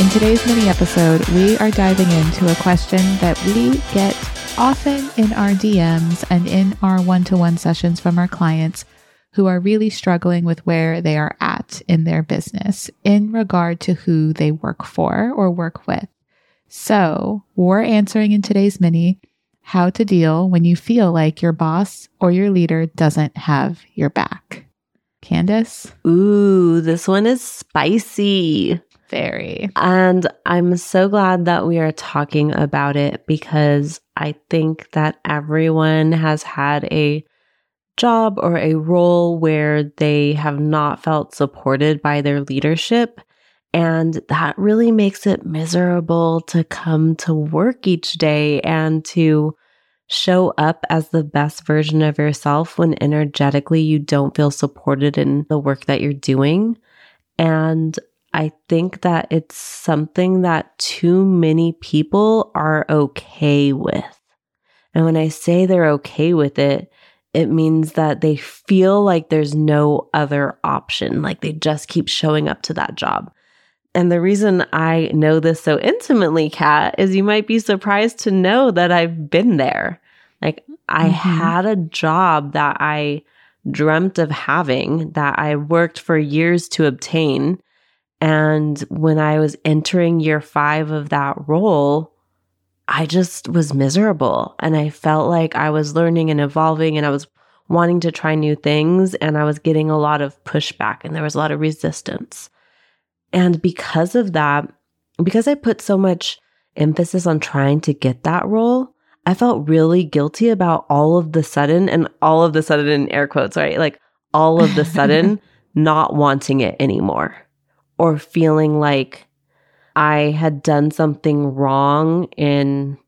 In today's mini episode, we are diving into a question that we get often in our DMs and in our one to one sessions from our clients who are really struggling with where they are at in their business in regard to who they work for or work with. So, we're answering in today's mini how to deal when you feel like your boss or your leader doesn't have your back. Candice? Ooh, this one is spicy. Very. And I'm so glad that we are talking about it because I think that everyone has had a job or a role where they have not felt supported by their leadership. And that really makes it miserable to come to work each day and to show up as the best version of yourself when energetically you don't feel supported in the work that you're doing. And I think that it's something that too many people are okay with. And when I say they're okay with it, it means that they feel like there's no other option, like they just keep showing up to that job. And the reason I know this so intimately, Kat, is you might be surprised to know that I've been there. Like I mm-hmm. had a job that I dreamt of having, that I worked for years to obtain. And when I was entering year five of that role, I just was miserable and I felt like I was learning and evolving and I was wanting to try new things and I was getting a lot of pushback and there was a lot of resistance. And because of that, because I put so much emphasis on trying to get that role, I felt really guilty about all of the sudden and all of the sudden in air quotes, right? Like all of the sudden not wanting it anymore or feeling like I had done something wrong in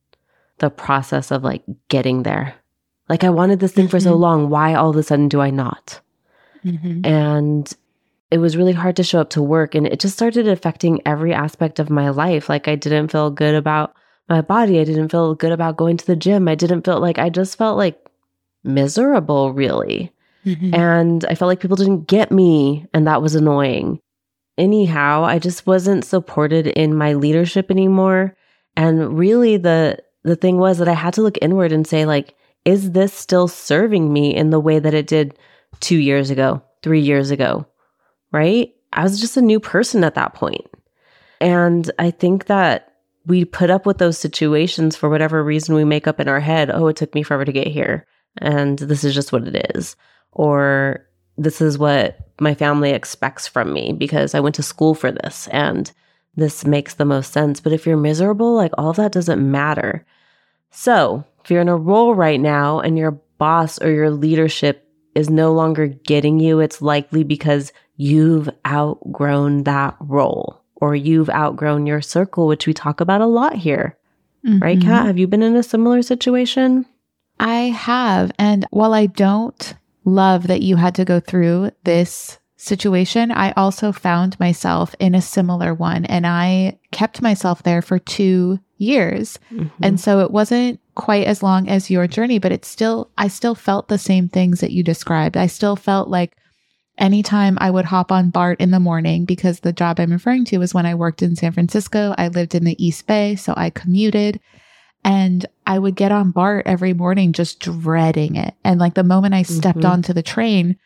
the process of like getting there. Like I wanted this thing mm-hmm. for so mm-hmm. long. Why all of a sudden do I not? Mm-hmm. And it was really hard to show up to work. And it just started affecting every aspect of my life. Like I didn't feel good about my body. I didn't feel good about going to the gym. I didn't feel like I just felt like miserable, really. Mm-hmm. And I felt like people didn't get me. And that was annoying anyhow, I just wasn't supported in my leadership anymore. And really the the thing was that I had to look inward and say like is this still serving me in the way that it did 2 years ago, 3 years ago? Right? I was just a new person at that point. And I think that we put up with those situations for whatever reason we make up in our head, oh, it took me forever to get here and this is just what it is. Or this is what my family expects from me because I went to school for this and this makes the most sense. But if you're miserable, like all of that doesn't matter. So if you're in a role right now and your boss or your leadership is no longer getting you, it's likely because you've outgrown that role or you've outgrown your circle, which we talk about a lot here. Mm-hmm. Right, Kat? Have you been in a similar situation? I have. And while I don't love that you had to go through this situation, I also found myself in a similar one and I kept myself there for two years. Mm-hmm. And so it wasn't quite as long as your journey, but it's still, I still felt the same things that you described. I still felt like anytime I would hop on BART in the morning, because the job I'm referring to was when I worked in San Francisco, I lived in the East Bay, so I commuted. And I would get on BART every morning just dreading it. And like the moment I stepped mm-hmm. onto the train,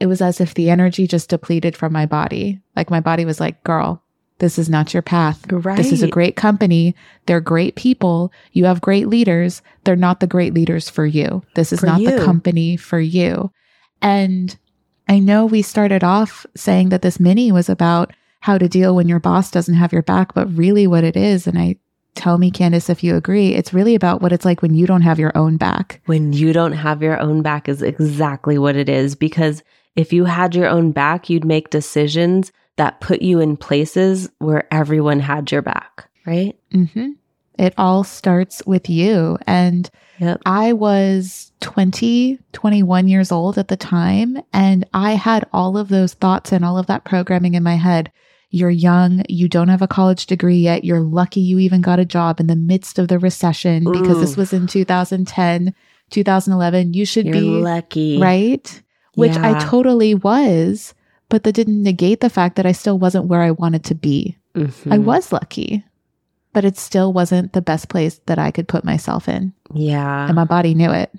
it was as if the energy just depleted from my body. Like my body was like, girl, this is not your path. Right. This is a great company. They're great people. You have great leaders. They're not the great leaders for you. This is for not you. the company for you. And I know we started off saying that this mini was about how to deal when your boss doesn't have your back, but really what it is, and I tell me, Candice, if you agree, it's really about what it's like when you don't have your own back. When you don't have your own back is exactly what it is. Because if you had your own back, you'd make decisions that put you in places where everyone had your back. right? hmm It all starts with you. And Yep. I was 20, 21 years old at the time, and I had all of those thoughts and all of that programming in my head. You're young, you don't have a college degree yet. You're lucky you even got a job in the midst of the recession because this was in 2010, 2011. You should You're be lucky. right, which I totally was, but that didn't negate the fact that I still wasn't where I wanted to be. I Mhm. was lucky, but it still wasn't the best place that I could put myself in. Yeah. And my body knew it.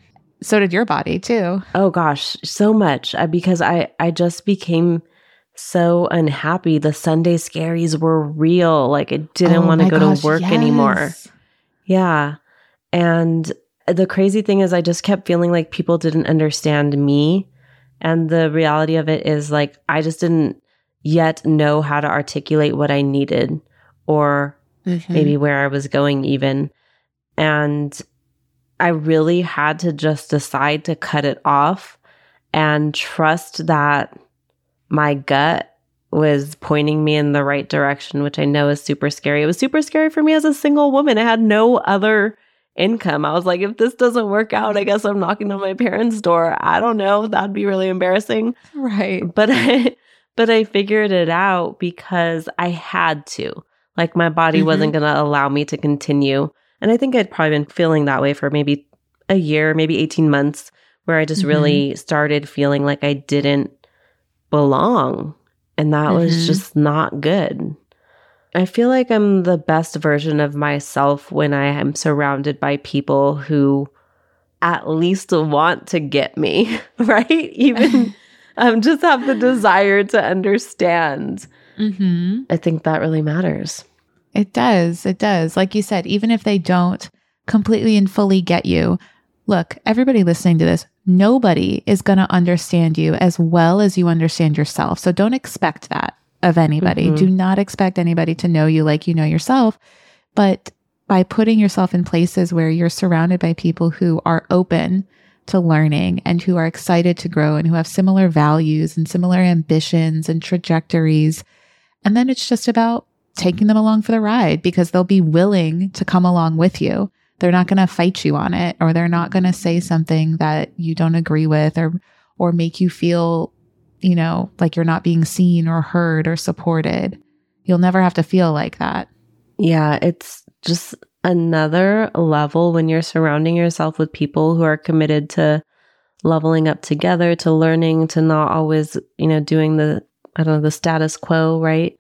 So did your body too. Oh gosh, so much I, because I I just became so unhappy. The Sunday scaries were real. Like I didn't Oh want to go gosh, to work anymore. Yeah. And the crazy thing is I just kept feeling like people didn't understand me. And the reality of it is like I just didn't yet know how to articulate what I needed or Mhm. maybe where I was going, even. And I really had to just decide to cut it off and trust that my gut was pointing me in the right direction, which I know is super scary. It was super scary for me as a single woman. I had no other income. I was like, if this doesn't work out, I guess I'm knocking on my parents' door. I don't know. That'd be really embarrassing Right. but I but I figured it out because I had to. Like my body Mhm. wasn't going to allow me to continue. And I think I'd probably been feeling that way for maybe a year, maybe 18 months where I just Mhm. really started feeling like I didn't belong. And that was Mhm. just not good. I feel like I'm the best version of myself when I am surrounded by people who at least want to get me, right? Even um, just have the desire to understand. hmm I think that really matters. It does. It does. Like you said, even if they don't completely and fully get you, look, everybody listening to this, nobody is going to understand you as well as you understand yourself. So don't expect that of anybody. Mhm. Do not expect anybody to know you like you know yourself. But by putting yourself in places where you're surrounded by people who are open to learning and who are excited to grow and who have similar values and similar ambitions and trajectories. And then it's just about taking them along for the ride because they'll be willing to come along with you. They're not going to fight you on it or they're not going to say something that you don't agree with or or make you feel, you know, like you're not being seen or heard or supported. You'll never have to feel like that. Yeah, it's just another level when you're surrounding yourself with people who are committed to leveling up together, to learning, to not always, you know, doing the, I don't know, the status quo, right?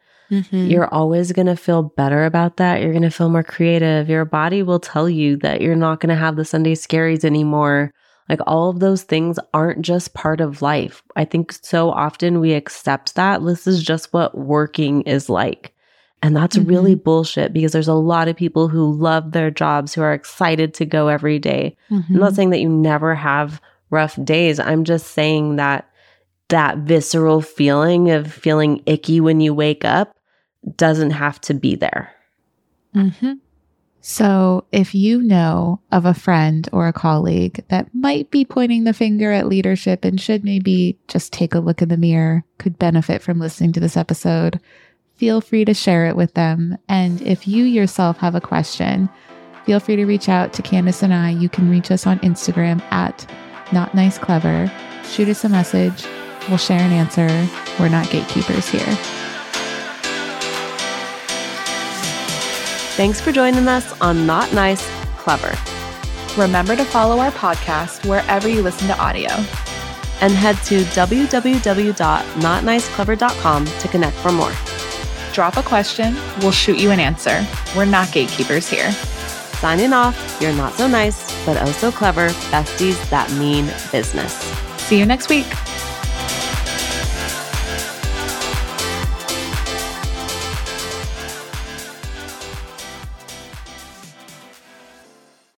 You're always going to feel better about that. You're going to feel more creative. Your body will tell you that you're not going to have the Sunday scaries anymore. Like all of those things aren't just part of life. I think so often we accept that this is just what working is like. And that's Mhm. really bullshit because there's a lot of people who love their jobs, who are excited to go every day. I'm Mm-hmm. not saying that you never have rough days. I'm just saying that that visceral feeling of feeling icky when you wake up doesn't have to be there. hmm So, if you know of a friend or a colleague that might be pointing the finger at leadership and should maybe just take a look in the mirror, could benefit from listening to this episode, feel free to share it with them. And if you yourself have a question, feel free to reach out to Candice and I. You can reach us on Instagram at Not Nice Clever. Shoot us a message. We'll share an answer. We're not gatekeepers here. Thanks for joining us on Not Nice, Clever. Remember to follow our podcast wherever you listen to audio. And head to www.notniceclever.com to connect for more. Drop a question, we'll shoot you an answer. We're not gatekeepers here. Signing off, you're not so nice, but oh so clever besties that mean business. See you next week.